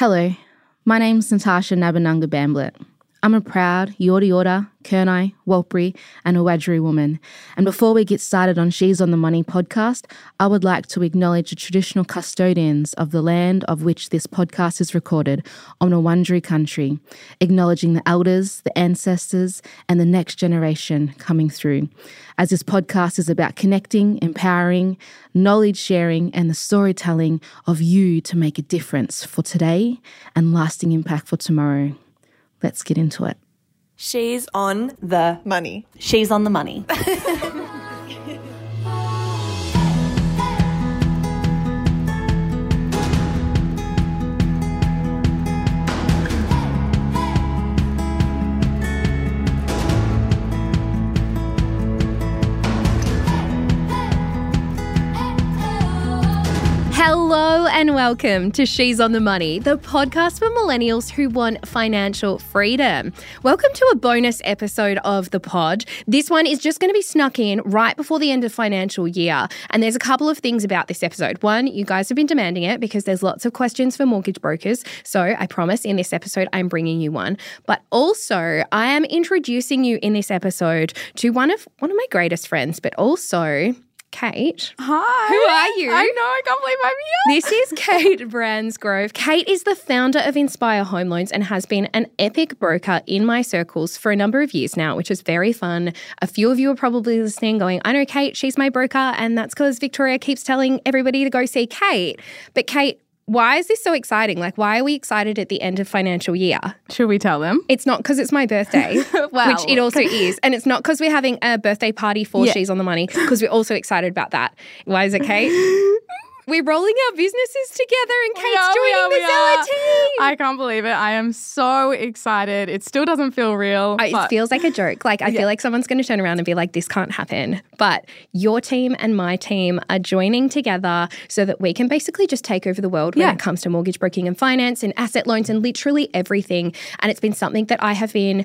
Hello, my name's Natasha Nabanunga Bamblett. I'm a proud Yorta Yorta, Kurnai, Warlpiri, and a Wiradjuri woman. And before we get started on She's on the Money podcast, I would like to acknowledge the traditional custodians of the land of which this podcast is recorded on Wurundjeri country, acknowledging the elders, the ancestors, and the next generation coming through. As this podcast is about connecting, empowering, knowledge sharing, and the storytelling of you to make a difference for today and lasting impact for tomorrow. Let's get into it. She's on the Money. She's on the money. Hello and welcome to She's on the Money, the podcast for millennials who want financial freedom. Welcome to a bonus episode of the pod. This one is just going to be snuck in right before the end of financial year. And there's a couple of things about this episode. One, you guys have been demanding it because there's lots of questions for mortgage brokers. So I promise in this episode, I'm bringing you one. But also, I am introducing you in this episode to one of one of my greatest friends, but also Kate. Hi. Who are you? I know. I can't believe I'm here. This is Kate Bransgrove. Kate is the founder of Inspire Home Loans and has been an epic broker in my circles for a number of years now, which is very fun. A few of you are probably listening going, I know Kate, she's my broker. And that's because Victoria keeps telling everybody to go see Kate. But Kate, why is this so exciting? Like, why are we excited at the end of financial year? Should we tell them? It's not because it's my birthday, Wow. which it also is. And it's not because we're having a birthday party for Yeah. She's on the Money, because we're also excited about that. Why is it, Kate? we're rolling our businesses together and Kate's are, joining are, the we Zella team. I can't believe it. I am so excited. It still doesn't feel real. Oh, It feels like a joke. Like, I feel like someone's going to turn around and be like, this can't happen. But your team and my team are joining together so that we can basically just take over the world when Yeah. it comes to mortgage broking and finance and asset loans and literally everything. And it's been something that I have been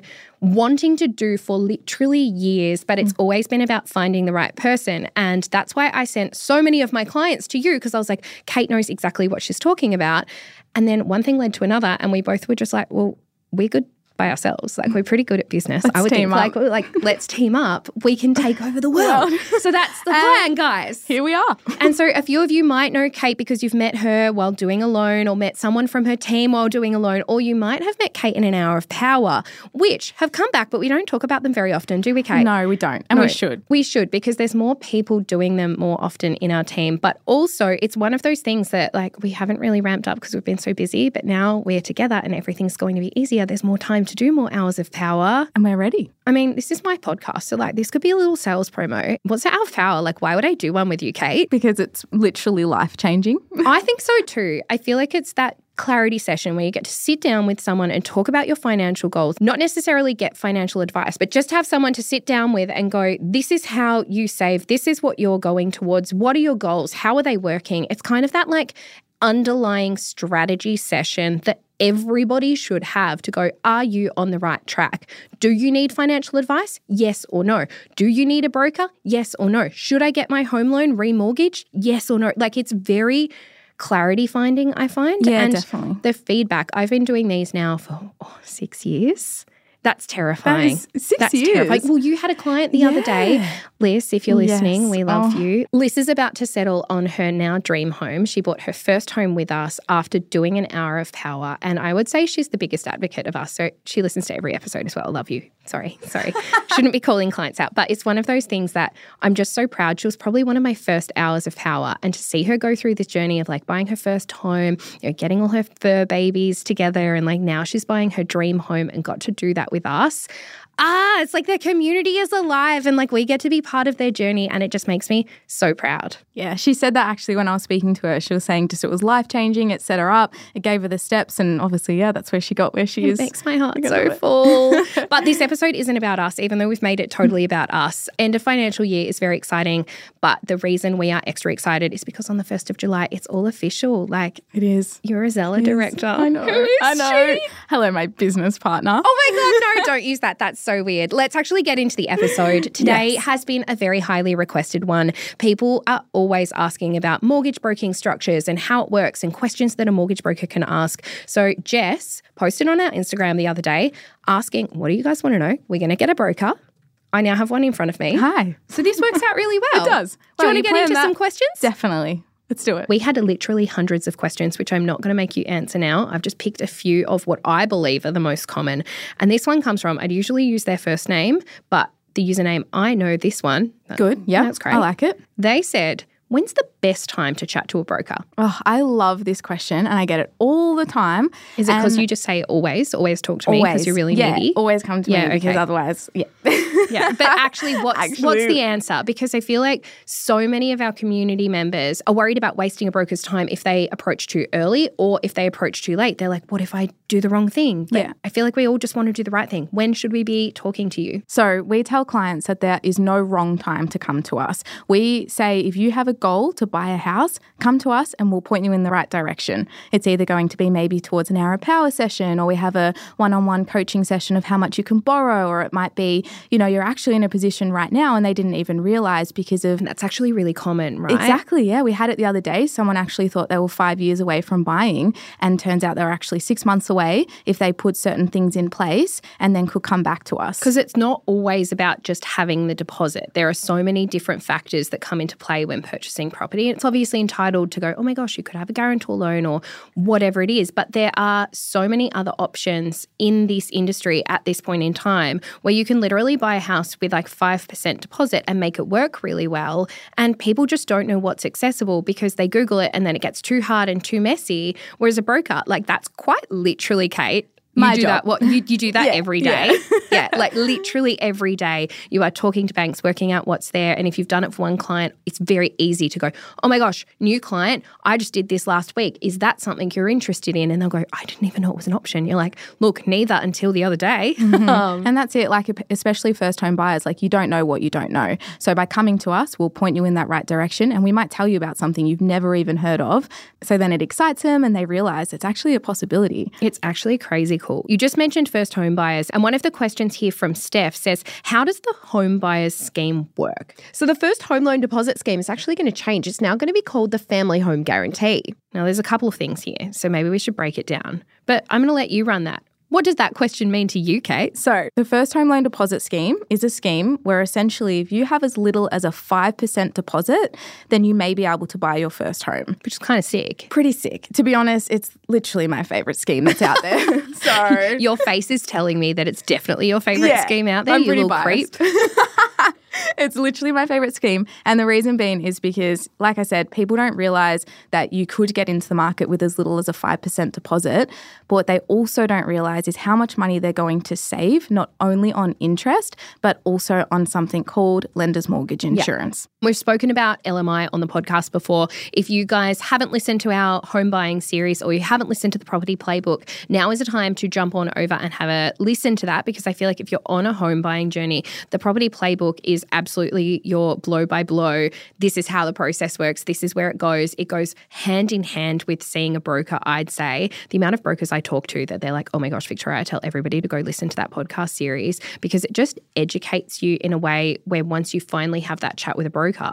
wanting to do for literally years, but it's mm. always been about finding the right person. And that's why I sent so many of my clients to you because I was like, Kate knows exactly what she's talking about. And then one thing led to another, and we both were just like, well, we're good by ourselves. Like we're mm. pretty good at business. I would team think up. like like let's team up. We can take over the world. so that's the um, plan, guys. here we are. And so a few of you might know Kate because you've met her while doing alone or met someone from her team while doing alone or you might have met Kate in an hour of power, which have come back, but we don't talk about them very often, do we, Kate? No, we don't. And No, we should. We should because there's more people doing them more often in our team. But also, it's one of those things that like we haven't really ramped up because we've been so busy. But now we're together and everything's going to be easier. There's more time to do more hours of power. And we're ready. I mean, this is my podcast, so like this could be a little sales promo. What's the hour of power? Like, why would I do one with you, Kate? Because it's literally life changing. I think so too. I feel like it's that clarity session where you get to sit down with someone and talk about your financial goals, not necessarily get financial advice, but just have someone to sit down with and go, this is how you save, this is what you're going towards, what are your goals, how are they working? It's kind of that like underlying strategy session that everybody should have to go, are you on the right track? Do you need financial advice? Yes or no? Do you need a broker? Yes or no? Should I get my home loan remortgaged? Yes or no? Like it's very clarity finding, I find. Yeah, and definitely. The feedback, I've been doing these now for oh, six years. That's terrifying. is six That's years. terrifying. Well, you had a client the other day, Liz. If you're listening, Yes. we love Oh. you. Liz is about to settle on her now dream home. She bought her first home with us after doing an hour of power, and I would say she's the biggest advocate of us. So she listens to every episode as well. Love you. Sorry, sorry. Shouldn't be calling clients out, but it's one of those things that I'm just so proud. She was probably one of my first hours of power, and to see her go through this journey of like buying her first home, you know, getting all her fur babies together, and like now she's buying her dream home and got to do that with us. Ah, it's like their community is alive and like we get to be part of their journey and it just makes me so proud. Yeah, she said that actually when I was speaking to her. She was saying just it was life changing. It set her up. It gave her the steps, and obviously, yeah, that's where she got where she It is. makes my heart so full. but this episode isn't about us, even though we've made it totally about us. End of financial year is very exciting. But the reason we are extra excited is because on the 1st of July, it's all official. Like, It is. you're a Zella director. I know. Who is I know. she? Hello, my business partner. Oh my God, no, don't use that. That's so weird. Let's actually get into the episode. Today Yes. has been a very highly requested one. People are always asking about mortgage broking structures and how it works and questions that a mortgage broker can ask. So, Jess posted on our Instagram the other day asking, What do you guys want to know? We're going to get a broker. I now have one in front of me. Hi. So, this works out really well. It does. Do Well, you want to get into that. some questions? Definitely. Let's do it. We had literally hundreds of questions, which I'm not going to make you answer now. I've just picked a few of what I believe are the most common. And this one comes from, I'd usually use their first name, but the username, I know this one. Good. Yeah. That's great. I like it. They said, When's the best time to chat to a broker? Oh, I love this question and I get it all the time. Is it because you just say always, always talk to me because you're really yeah, needy? Always come to Yeah, me because okay. otherwise, yeah. Yeah, but actually, what's what's the answer? Because I feel like so many of our community members are worried about wasting a broker's time if they approach too early or if they approach too late. They're like, "What if I do the wrong thing?" But Yeah. I feel like we all just want to do the right thing. When should we be talking to you? So we tell clients that there is no wrong time to come to us. We say if you have a goal to buy a house, come to us and we'll point you in the right direction. It's either going to be maybe towards an hour power session or we have a one-on-one coaching session of how much you can borrow or it might be, you know, you're actually in a position right now and they didn't even realize because of And that's actually really common, right? Exactly. Yeah. We had it the other day. Someone actually thought they were five years away from buying, and turns out they were actually six months away if they put certain things in place and then could come back to us. Because it's not always about just having the deposit. There are so many different factors that come into play when purchasing property. It's obviously entitled to go, oh my gosh, you could have a guarantor loan or whatever it is. But there are so many other options in this industry at this point in time where you can literally buy a house with like 5% deposit and make it work really well. And people just don't know what's accessible because they Google it and then it gets too hard and too messy. Whereas a broker, like that's quite literally, Kate. You do job. that. What you, you do that Yeah, every yeah. yeah, like literally every day you are talking to banks, working out what's there. And if you've done it for one client, it's very easy to go, oh my gosh, new client, I just did this last week. Is that something you're interested in? And they'll go, I didn't even know it was an option. You're like, look, neither until the other day. Um, and that's it. Like, especially first home buyers, like you don't know what you don't know. So by coming to us, we'll point you in that right direction and we might tell you about something you've never even heard of. So then it excites them and they realize it's actually a possibility. It's actually crazy You just mentioned first home buyers, and one of the questions here from Steph says, How does the home buyers scheme work? So the first home loan deposit scheme is actually going to change. It's now going to be called the Family Home Guarantee. Now, there's a couple of things here, so maybe we should break it down. But I'm going to let you run that. What does that question mean to you, Kate? So, the first home loan deposit scheme is a scheme where essentially, if you have as little as a 5% deposit, then you may be able to buy your first home. Which is kind of sick. Pretty sick. To be honest, it's literally my favorite scheme that's out there. so, Your face is telling me that it's definitely your favorite Yeah, scheme out there, I'm you little biased. creep. it's literally my favorite scheme. And the reason being is because, like I said, people don't realize that you could get into the market with as little as a 5% deposit. But what they also don't realize is how much money they're going to save, not only on interest, but also on something called lender's mortgage insurance. We've spoken about LMI on the podcast before. If you guys haven't listened to our home buying series or you haven't listened to the property playbook, now is the time to jump on over and have a listen to that because I feel like if you're on a home buying journey, the property playbook is absolutely your blow by blow. This is how the process works. This is where it goes. It goes hand in hand with seeing a broker, I'd say. The amount of brokers I talk to that they're like, oh my gosh, Victoria, I tell everybody to go listen to that podcast series because it just educates you in a way where once you finally have that chat with a broker,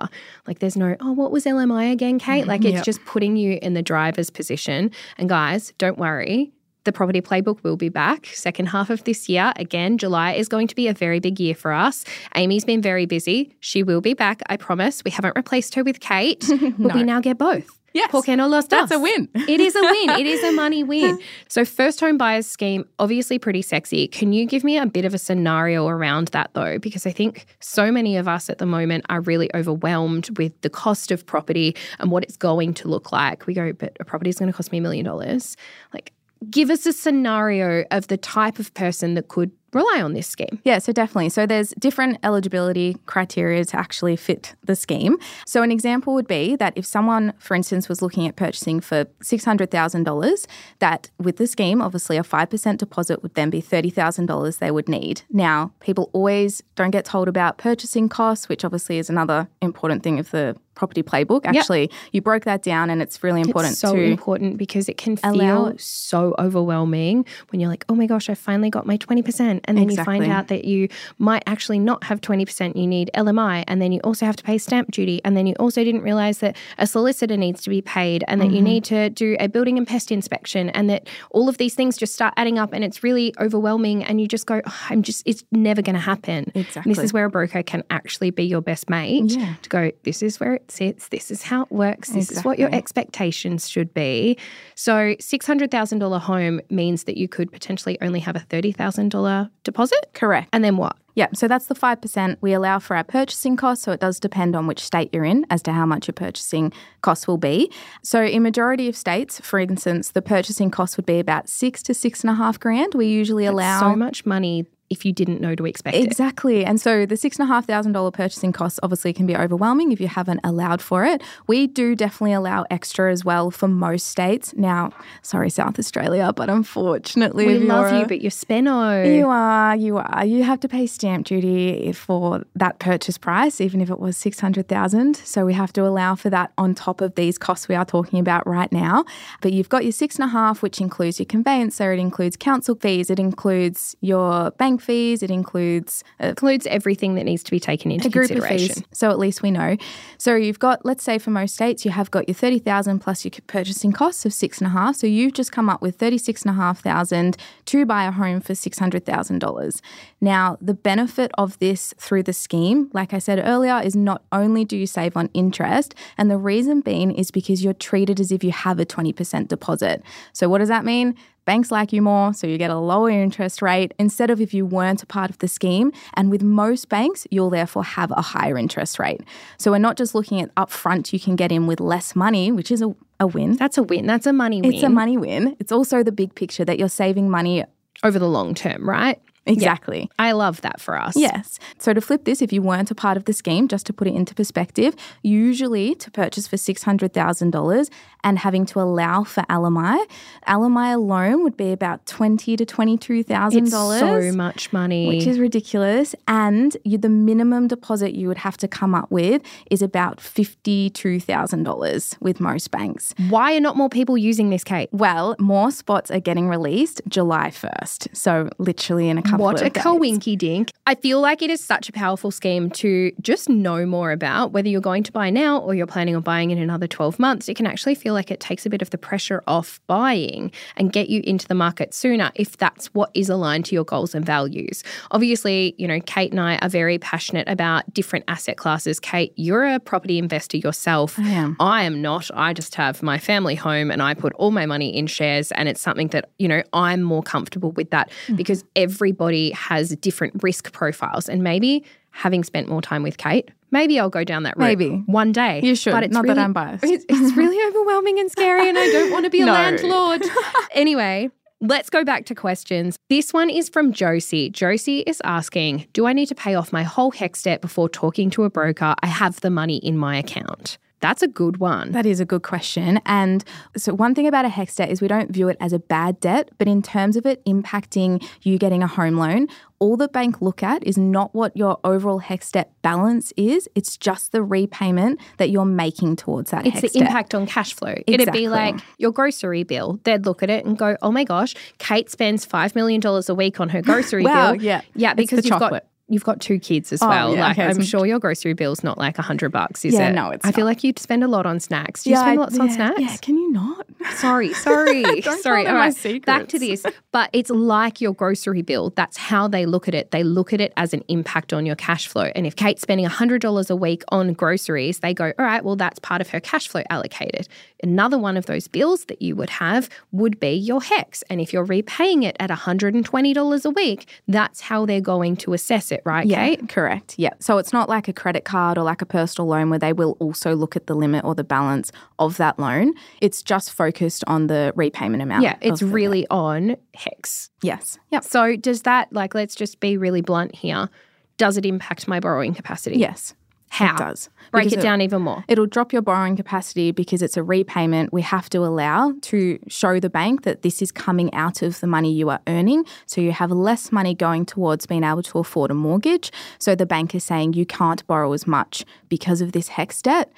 like there's no, oh, what was LMI again, Kate? Like it's Yep. just putting you in the driver's position. And guys, don't worry. The property playbook will be back second half of this year. Again, July is going to be a very big year for us. Amy's been very busy. She will be back, I promise. We haven't replaced her with Kate, but we now get both. Yes. Porque no los That's dos. a win. It is a win. It is a money win. So, first home buyers scheme, obviously pretty sexy. Can you give me a bit of a scenario around that though? Because I think so many of us at the moment are really overwhelmed with the cost of property and what it's going to look like. We go, but a property is going to cost me a million dollars. Like, give us a scenario of the type of person that could rely on this scheme. Yeah, so definitely. So there's different eligibility criteria to actually fit the scheme. So an example would be that if someone, for instance, was looking at purchasing for $600,000, that with the scheme, obviously a 5% deposit would then be $30,000 they would need. Now, people always don't get told about purchasing costs, which obviously is another important thing of the property playbook. Actually, you broke that down, and it's really important It's so important because it can feel so overwhelming when you're like, oh my gosh, I finally got my 20%. And then you find out that you might actually not have 20%. You need LMI. And then you also have to pay stamp duty. And then you also didn't realize that a solicitor needs to be paid and that you Mm-hmm. need to do a building and pest inspection. And that all of these things just start adding up and it's really overwhelming. And you just go, "Oh, I'm just, it's never going to happen. And this is where a broker can actually be your best mate Yeah. to go, this is where it sits, this is how it works, this is what your expectations should be. So, $600,000 home means that you could potentially only have a $30,000 deposit. correct. And then what? Yeah, so that's the 5% we allow for our purchasing costs. So it does depend on which state you're in as to how much your purchasing costs will be. So in majority of states, for instance, the purchasing cost would be about six to six and a half grand. We usually allow So much money if you didn't know to expect it. Exactly. And so the six and a half thousand dollar purchasing costs obviously can be overwhelming if you haven't allowed for it. We do definitely allow extra as well for most states. Now, sorry, South Australia, but unfortunately, We love you, but you're Spenno. you are, you are. You have to pay stamp duty for that purchase price, even if it was six hundred thousand. So we have to allow for that on top of these costs we are talking about right now. But you've got your six and a half, which includes your conveyancer, it includes council fees, it includes your bank fees, it includes includes everything that needs to be taken into a group of consideration. fees. So at least we know. So you've got, let's say for most states, you have got your thirty thousand plus your purchasing costs of six and a half. So you've just come up with thirty six and a half thousand to buy a home for six hundred thousand dollars. Now the benefit of this through the scheme, like I said earlier, is not only do you save on interest, and the reason being is because you're treated as if you have a twenty percent deposit. So what does that mean? Banks like you more, so you get a lower interest rate instead of if you weren't a part of the scheme. And with most banks, you'll therefore have a higher interest rate. So we're not just looking at upfront, you can get in with less money, which is a, a win. That's a win. That's a money win It's a money win. It's also the big picture that you're saving money. over the long term, right? Exactly. I love that for us. Yes. So to flip this, if you weren't a part of the scheme, just to put it into perspective, usually to purchase for $600,000 and having to allow for LMI, LMI alone would be about 20 to $22,000. So much money. Which is ridiculous. And you, the minimum deposit you would have to come up with is about $52,000 with most banks. Why are not more people using this, Kate? Well, more spots are getting released July 1st. So, literally in a couple What of a days. coinky dink. I feel like it is such a powerful scheme to just know more about whether you're going to buy now or you're planning on buying in another 12 months. It can actually feel like it takes a bit of the pressure off buying and get you into the market sooner if that's what is aligned to your goals and values. Obviously, you know, Kate and I are very passionate about different asset classes. Kate, you're a property investor yourself. I am. I am not. I just have my family home and I put all my money in shares. And it's something that, you know, I'm more comfortable with that Mm-hmm. because everybody has different risk profiles. And maybe having spent more time with Kate, maybe I'll go down that route Maybe. one day. You should. But it's Not really, that I'm biased. It's, it's really overwhelming and scary, and I don't want to be a No. landlord. anyway. Let's go back to questions. This one is from Josie. Josie is asking Do I need to pay off my whole HECS debt before talking to a broker? I have the money in my account. That's a good one. That is a good question. And so, one thing about a HECS debt is we don't view it as a bad debt, but in terms of it impacting you getting a home loan, all the bank look at is not what your overall HECS debt balance is, it's just the repayment that you're making towards that It's the debt. impact on cash flow. It'd be like your grocery bill. They'd look at it and go, "Oh my gosh, Kate spends five million dollars a week on her grocery Wow, bill." yeah. yeah, because you've got chocolate. You've got two kids as Oh, well. yeah, like okay, I'm so- sure your grocery bill's not like a hundred bucks, is Yeah, it? no, it's I feel like you'd spend a lot on snacks. Do you spend I- lots on snacks? Yeah, can you not? Sorry, sorry, sorry. All my right, back to this. But it's like your grocery bill. That's how they look at it. They look at it as an impact on your cash flow. And if Kate's spending $100 a week on groceries, they go, all right, well, that's part of her cash flow allocated. Another one of those bills that you would have would be your HECS. And if you're repaying it at $120 a week, that's how they're going to assess it, right, Yeah, Kate? correct. Yeah. So it's not like a credit card or like a personal loan where they will also look at the limit or the balance of that loan. It's just focused on the repayment amount. Yeah, it's really on HECS. Yes. Yep. So does that, like, let's just be really blunt here. Does it impact my borrowing capacity? Yes. How? It does. Break Because it down even more. It'll drop your borrowing capacity because it's a repayment we have to allow to show the bank that this is coming out of the money you are earning. So you have less money going towards being able to afford a mortgage. So the bank is saying you can't borrow as much because of this HECS debt.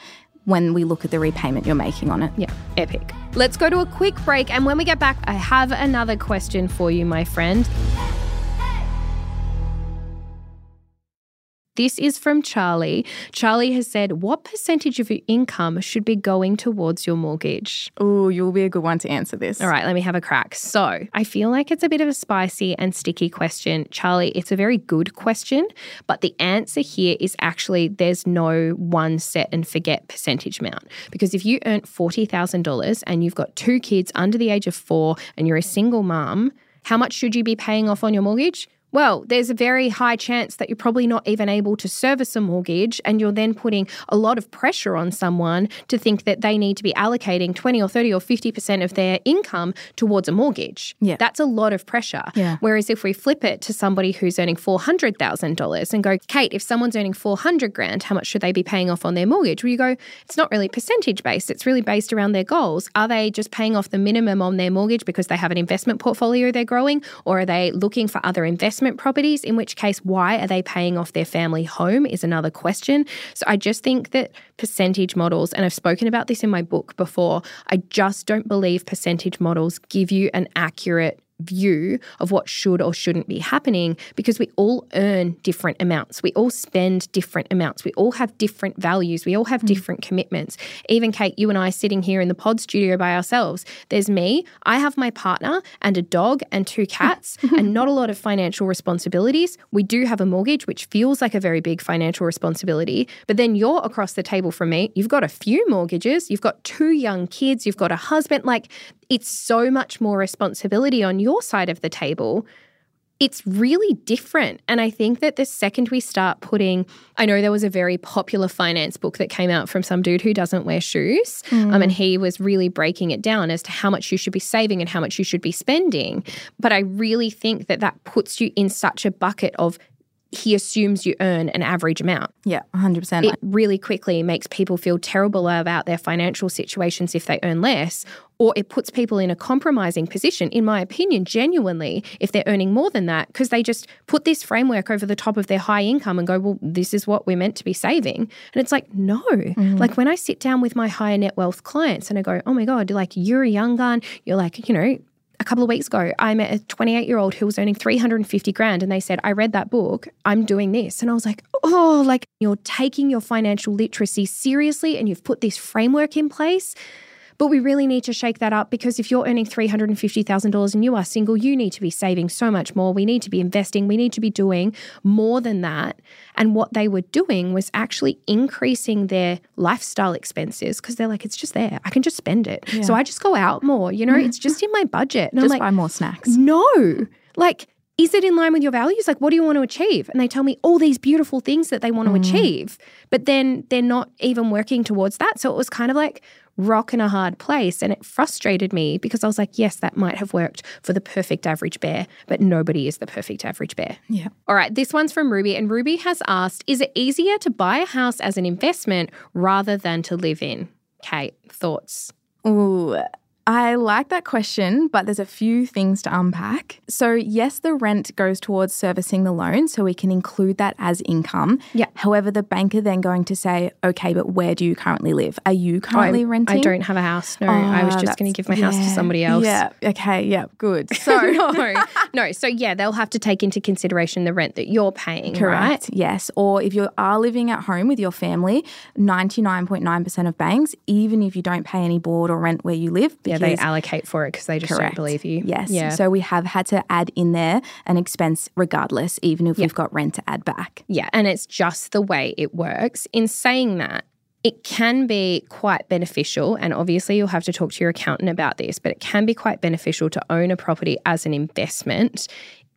when we look at the repayment you're making on it. Yeah, epic. Let's go to a quick break. And when we get back, I have another question for you, my friend. This is from Charlie. Charlie has said, What percentage of your income should be going towards your mortgage? Oh, you'll be a good one to answer this. All right, let me have a crack. So, I feel like it's a bit of a spicy and sticky question. Charlie, it's a very good question, but the answer here is actually there's no one set and forget percentage amount. Because if you earn $40,000 and you've got two kids under the age of four and you're a single mom, how much should you be paying off on your mortgage? Well, there's a very high chance that you're probably not even able to service a mortgage, and you're then putting a lot of pressure on someone to think that they need to be allocating 20 or 30 or 50% of their income towards a mortgage. Yeah. That's a lot of pressure. Yeah. Whereas if we flip it to somebody who's earning $400,000 and go, Kate, if someone's earning 400 grand, how much should they be paying off on their mortgage? Well, you go, it's not really percentage based. It's really based around their goals. Are they just paying off the minimum on their mortgage because they have an investment portfolio they're growing? Or are they looking for other investment properties? In which case, why are they paying off their family home is another question. So I just think that percentage models, and I've spoken about this in my book before, I just don't believe percentage models give you an accurate view of what should or shouldn't be happening because we all earn different amounts. We all spend different amounts. We all have different values. We all have mm. different commitments. Even Kate, you and I sitting here in the pod studio by ourselves. There's me, I have my partner and a dog and two cats and not a lot of financial responsibilities. We do have a mortgage, which feels like a very big financial responsibility. But then you're across the table from me. You've got a few mortgages, you've got two young kids, you've got a husband. Like it's so much more responsibility on your side of the table. It's really different. And I think that the second we start putting, I know there was a very popular finance book that came out from some dude who doesn't wear shoes. Um, and he was really breaking it down as to how much you should be saving and how much you should be spending. But I really think that that puts you in such a bucket of he assumes you earn an average amount Yeah, 100%. it really quickly makes people feel terrible about their financial situations if they earn less, or it puts people in a compromising position, in my opinion, genuinely, if they're earning more than that, because they just put this framework over the top of their high income and go, well, this is what we're meant to be saving. And it's like, no. Mm. Like when I sit down with my higher net wealth clients and I go, oh my God, like you're a young gun, you're like, you know, a couple of weeks ago, I met a 28 year old who was earning 350 grand, and they said, I read that book, I'm doing this. And I was like, oh, like you're taking your financial literacy seriously and you've put this framework in place. But we really need to shake that up because if you're earning $350,000 and you are single, you need to be saving so much more. We need to be investing. We need to be doing more than that. And what they were doing was actually increasing their lifestyle expenses because they're like, it's just there. I can just spend it. So I just go out more, you know, it's just in my budget. And Just I'm like, buy more snacks. no. Like, is it in line with your values? Like, what do you want to achieve? And they tell me all these beautiful things that they want to mm. achieve, but then they're not even working towards that. So it was kind of like rock in a hard place. And it frustrated me because I was like, yes, that might have worked for the perfect average bear, but nobody is the perfect average bear. Yeah. All right, this one's from Ruby, and Ruby has asked Is it easier to buy a house as an investment rather than to live in? Kate, thoughts? Ooh, I like that question, but there's a few things to unpack. So, yes, the rent goes towards servicing the loan, so we can include that as income. Yeah. However, the bank are then going to say, okay, but where do you currently live? Are you currently I, renting? I don't have a house. No, I was Oh, just going to give my house to somebody else. Yeah. Okay. Yeah. Good. So, no, no. So yeah, they'll have to take into consideration the rent that you're paying, Correct. right? Yes. Or if you are living at home with your family, 99.9% of banks, even if you don't pay any board or rent where you live, Yeah, they allocate for it because they just Correct. don't believe you. Yes. Yeah. So we have had to add in there an expense regardless, even if we've got rent to add back. yeah, and it's just the way it works. In saying that, it can be quite beneficial, and obviously you'll have to talk to your accountant about this, but it can be quite beneficial to own a property as an investment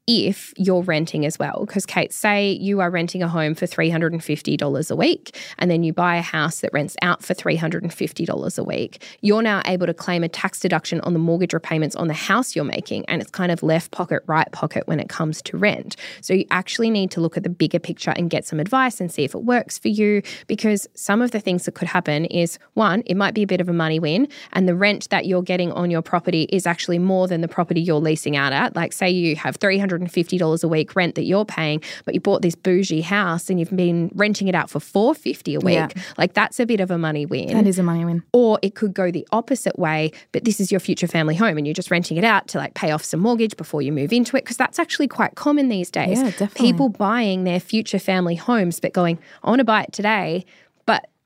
if you're renting as well. Because, Kate, say you are renting a home for $350 a week, and then you buy a house that rents out for $350 a week. You're now able to claim a tax deduction on the mortgage repayments on the house you're making, and it's kind of left pocket, right pocket when it comes to rent. So, you actually need to look at the bigger picture and get some advice and see if it works for you. Because some of the things that could happen is one, it might be a bit of a money win, and the rent that you're getting on your property is actually more than the property you're leasing out at. Like, say you have $350 $150 a week rent that you're paying, but you bought this bougie house and you've been renting it out for 450 a week. Yeah. Like that's a bit of a money win. That is a money win. Or it could go the opposite way, but this is your future family home and you're just renting it out to like pay off some mortgage before you move into it. Because that's actually quite common these days. Yeah, definitely. People buying their future family homes, but going, I want to buy it today,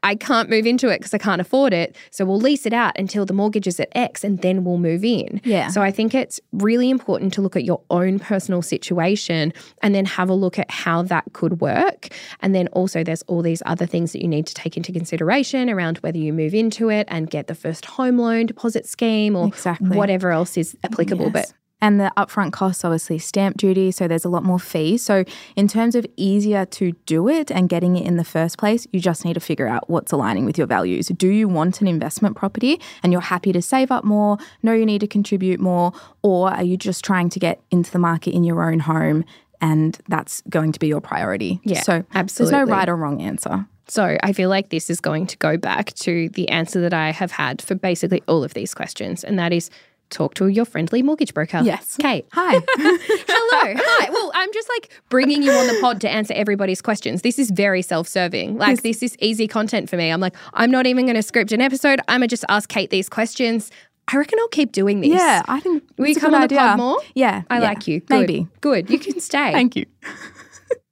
I can't move into it because I can't afford it. So we'll lease it out until the mortgage is at X and then we'll move in. Yeah. So I think it's really important to look at your own personal situation and then have a look at how that could work. And then also, there's all these other things that you need to take into consideration around whether you move into it and get the first home loan deposit scheme or Exactly. whatever else is applicable. Yes. But and the upfront costs, obviously, stamp duty. So there's a lot more fees. So, in terms of easier to do it and getting it in the first place, you just need to figure out what's aligning with your values. Do you want an investment property and you're happy to save up more? No, you need to contribute more. Or are you just trying to get into the market in your own home? And that's going to be your priority. Yeah, so absolutely. there's no right or wrong answer. So I feel like this is going to go back to the answer that I have had for basically all of these questions, and that is talk to your friendly mortgage broker. Yes. Kate. Hi. Hello. Hi. Well, I'm just like bringing you on the pod to answer everybody's questions. This is very self serving. Like, this is easy content for me. I'm like, I'm not even going to script an episode. I'm going to just ask Kate these questions. I reckon I'll keep doing this. yeah, I think we you come on the pod more? Yeah. I yeah, like you. Good. Maybe. Good. You can stay. Thank you.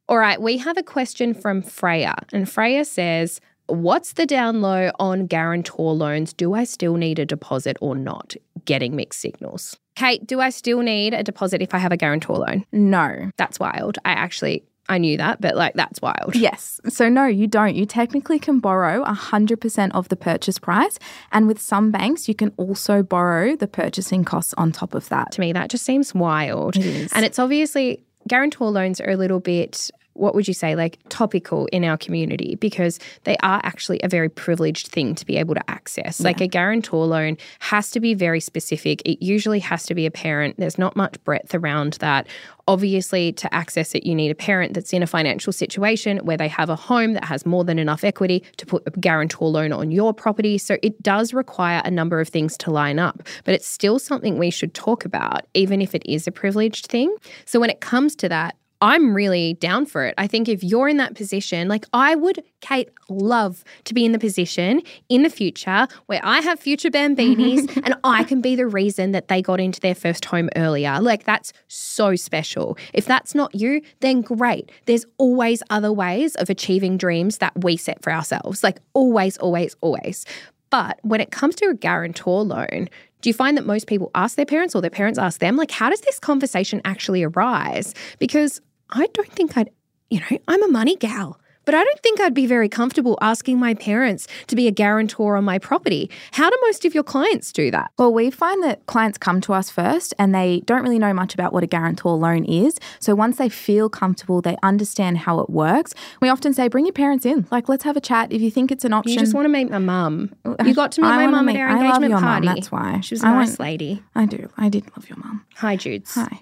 All right, we have a question from Freya, and Freya says, What's the down low on guarantor loans? Do I still need a deposit or not? Getting mixed signals. Kate, do I still need a deposit if I have a guarantor loan? No. That's wild. I actually, I knew that, but like, that's wild. Yes. So, no, you don't. You technically can borrow 100% of the purchase price. And with some banks, you can also borrow the purchasing costs on top of that. To me, that just seems wild. It is. And it's obviously, guarantor loans are a little bit what would you say, like topical in our community because they are actually a very privileged thing to be able to access. Like a guarantor loan has to be very specific. It usually has to be a parent. There's not much breadth around that. Obviously, to access it, you need a parent that's in a financial situation where they have a home that has more than enough equity to put a guarantor loan on your property. So it does require a number of things to line up, but it's still something we should talk about, even if it is a privileged thing. So when it comes to that, I'm really down for it. I think if you're in that position, like I would, Kate, love to be in the position in the future where I have future Bambinis and I can be the reason that they got into their first home earlier. Like that's so special. If that's not you, then great. There's always other ways of achieving dreams that we set for ourselves. Like always, always, always. But when it comes to a guarantor loan, do you find that most people ask their parents or their parents ask them, like, how does this conversation actually arise? Because I don't think I'd, you know, I'm a money gal. But I don't think I'd be very comfortable asking my parents to be a guarantor on my property. How do most of your clients do that? Well, we find that clients come to us first and they don't really know much about what a guarantor loan is. So once they feel comfortable, they understand how it works. We often say, bring your parents in. Like, let's have a chat. If you think it's an option, You just want to meet my mum. You got to meet I my mum at our I love engagement your mum, party. that's why. She was a I nice lady. I do. I did love your mum. Hi, Judes. Hi.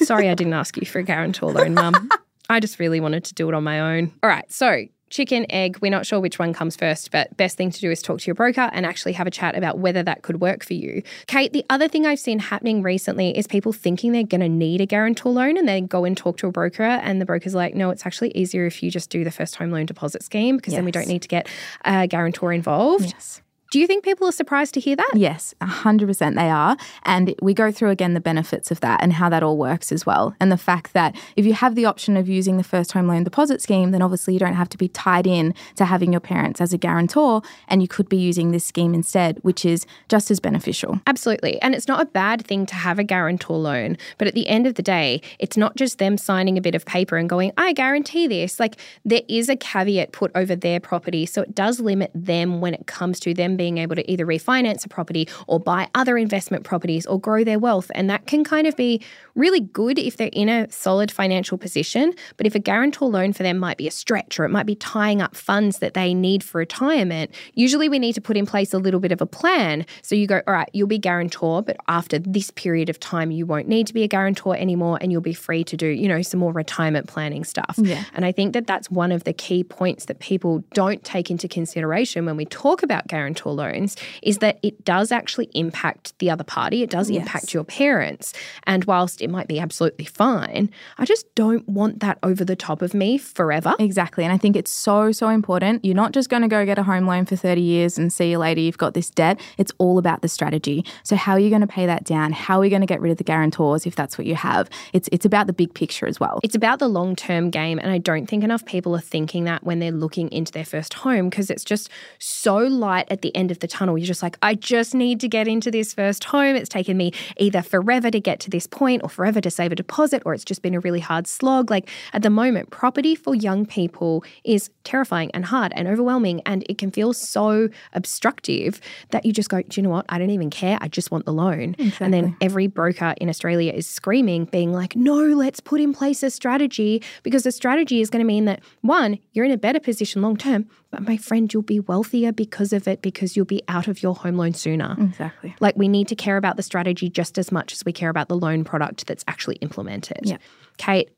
Sorry, I didn't ask you for a guarantor loan, mum. I just really wanted to do it on my own. All right, so chicken, egg, we're not sure which one comes first, but best thing to do is talk to your broker and actually have a chat about whether that could work for you. Kate, the other thing I've seen happening recently is people thinking they're going to need a guarantor loan and then go and talk to a broker, and the broker's like, no, it's actually easier if you just do the first home loan deposit scheme because then we don't need to get a guarantor involved. Yes. Do you think people are surprised to hear that? Yes, 100% they are. And we go through again the benefits of that and how that all works as well. And the fact that if you have the option of using the first home loan deposit scheme, then obviously you don't have to be tied in to having your parents as a guarantor. And you could be using this scheme instead, which is just as beneficial. Absolutely. And it's not a bad thing to have a guarantor loan. But at the end of the day, it's not just them signing a bit of paper and going, I guarantee this. Like there is a caveat put over their property. So it does limit them when it comes to them being able to either refinance a property or buy other investment properties or grow their wealth. And that can kind of be really good if they're in a solid financial position. But if a guarantor loan for them might be a stretch or it might be tying up funds that they need for retirement, usually we need to put in place a little bit of a plan. So you go, all right, you'll be guarantor, but after this period of time, you won't need to be a guarantor anymore and you'll be free to do, you know, some more retirement planning stuff. Yeah. And I think that that's one of the key points that people don't take into consideration when we talk about guarantor loans is that it does actually impact the other party. It does impact your parents. And whilst it might be absolutely fine, I just don't want that over the top of me forever. Exactly. And I think it's so, so important. You're not just going to go get a home loan for 30 years and see you later, you've got this debt. It's all about the strategy. So, how are you going to pay that down? How are we going to get rid of the guarantors if that's what you have? It's, it's about the big picture as well. It's about the long term game. And I don't think enough people are thinking that when they're looking into their first home because it's just so light at the end of the tunnel. You're just like, I just need to get into this first home. It's taken me either forever to get to this point or forever to save a deposit, or it's just been a really hard slog. Like at the moment, property for young people is terrifying and hard and overwhelming. And it can feel so obstructive that you just go, do you know what? I don't even care. I just want the loan. And then every broker in Australia is screaming, being like, no, let's put in place a strategy because the strategy is going to mean that one, you're in a better position long term, my friend, you'll be wealthier because of it because you'll be out of your home loan sooner. Exactly. Like we need to care about the strategy just as much as we care about the loan product that's actually implemented. Yeah. Kate,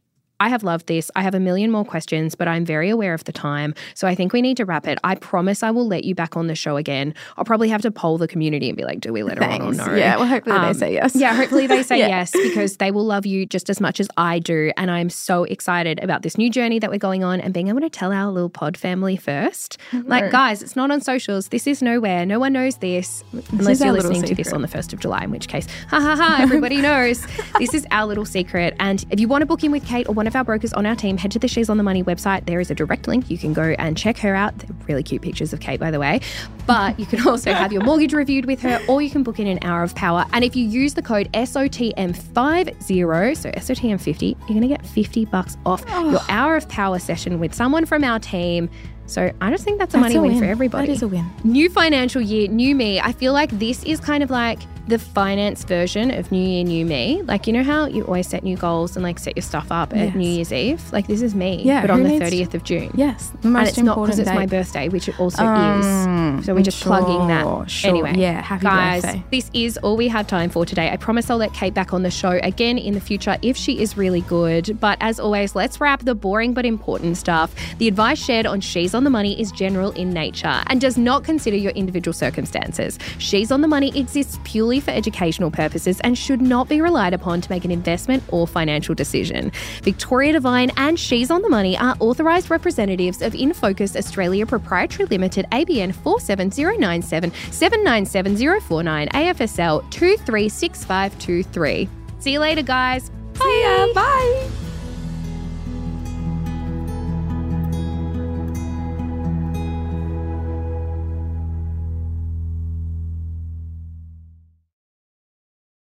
I have loved this. I have a million more questions, but I'm very aware of the time. So I think we need to wrap it. I promise I will let you back on the show again. I'll probably have to poll the community and be like, do we let her on or Thanks. no? Yeah, well, hopefully they um, say yes. Yeah, hopefully they say Yeah. yes because they will love you just as much as I do. And I'm so excited about this new journey that we're going on and being able to tell our little pod family first. Mm-hmm. Like, guys, it's not on socials. This is nowhere. No one knows this unless you're listening to this on the 1st of July, in which case, ha ha ha, everybody knows. this is our little secret. And if you want to book in with Kate or one of our brokers on our team, head to the She's on the Money website. There is a direct link. You can go and check her out. They're really cute pictures of Kate, by the way. But you can also have your mortgage reviewed with her, or you can book in an hour of power. And if you use the code SOTM50, so SOTM50, you're going to get 50 bucks off oh. your hour of power session with someone from our team. So I just think that's a money a win, for everybody. That is a win. New financial year, new me. I feel like this is kind of like the finance version of New Year, New Me. Like, you know how you always set new goals and like set your stuff up at Yes. New Year's Eve? Like, this is me, Yeah, but on the needs- 30th of June. Yes. The most and it's not because it's my birthday, which it also Um, is. So we're just plugging that. sure, sure. Anyway, Yeah, happy guys, birthday. this is all we have time for today. I promise I'll let Kate back on the show again in the future if she is really good. But as always, let's wrap the boring but important stuff. The advice shared on She's on the Money is general in nature and does not consider your individual circumstances. She's on the Money exists purely for educational purposes and should not be relied upon to make an investment or financial decision. Victoria Devine and She's on the Money are authorised representatives of InFocus Australia Proprietary Limited ABN 47097 797049 AFSL 236523. See you later, guys. See ya. Bye.